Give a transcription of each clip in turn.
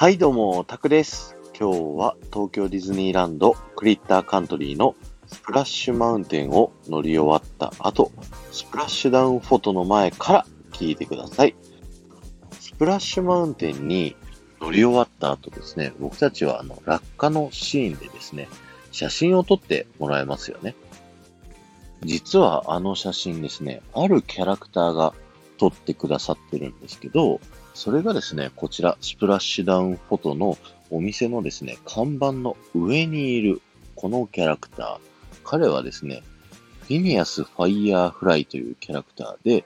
はい、どうも、タクです。今日は東京ディズニーランドクリッターカントリーのスプラッシュマウンテンを乗り終わった後、スプラッシュダウンフォトの前から聞いてください。スプラッシュマウンテンに乗り終わった後ですね、僕たちはあの落下のシーンでですね、写真を撮ってもらえますよね。実はあの写真ですね、あるキャラクターが撮ってくださってるんですけど、それがですね、こちら、スプラッシュダウンフォトのお店のですね、看板の上にいるこのキャラクター。彼はですね、フィニアス・ファイヤーフライというキャラクターで、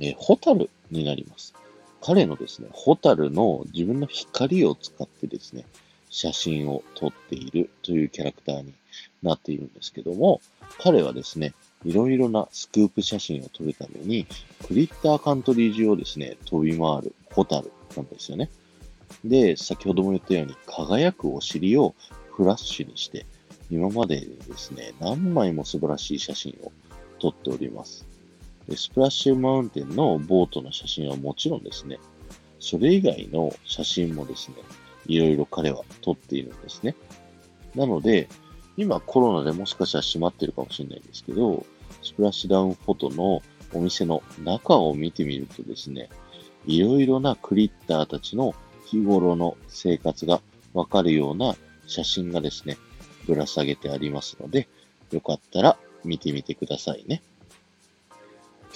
えーホタルになります。彼のですね、ホタルの自分の光を使ってですね、写真を撮っているというキャラクターになっているんですけども、彼はですね、いろいろなスクープ写真を撮るために、クリッターカントリー中をですね、飛び回るホタルなんですよね。で、先ほども言ったように、輝くお尻をフラッシュにして、今までですね、何枚も素晴らしい写真を撮っております。スプラッシュマウンテンのボートの写真はもちろんですね、それ以外の写真もですね、いろいろ彼は撮っているんですね。なので、今コロナでもしかしたら閉まってるかもしれないんですけど、スプラッシュダウンフォトのお店の中を見てみるとですね、いろいろなクリッターたちの日頃の生活がわかるような写真がですね、ぶら下げてありますので、よかったら見てみてくださいね。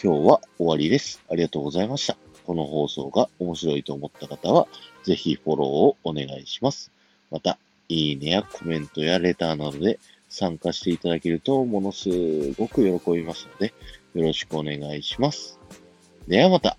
今日は終わりです。ありがとうございました。この放送が面白いと思った方は、ぜひフォローをお願いします。また、いいねやコメントやレターなどで参加していただけるとものすごく喜びますので、よろしくお願いします。ではまた。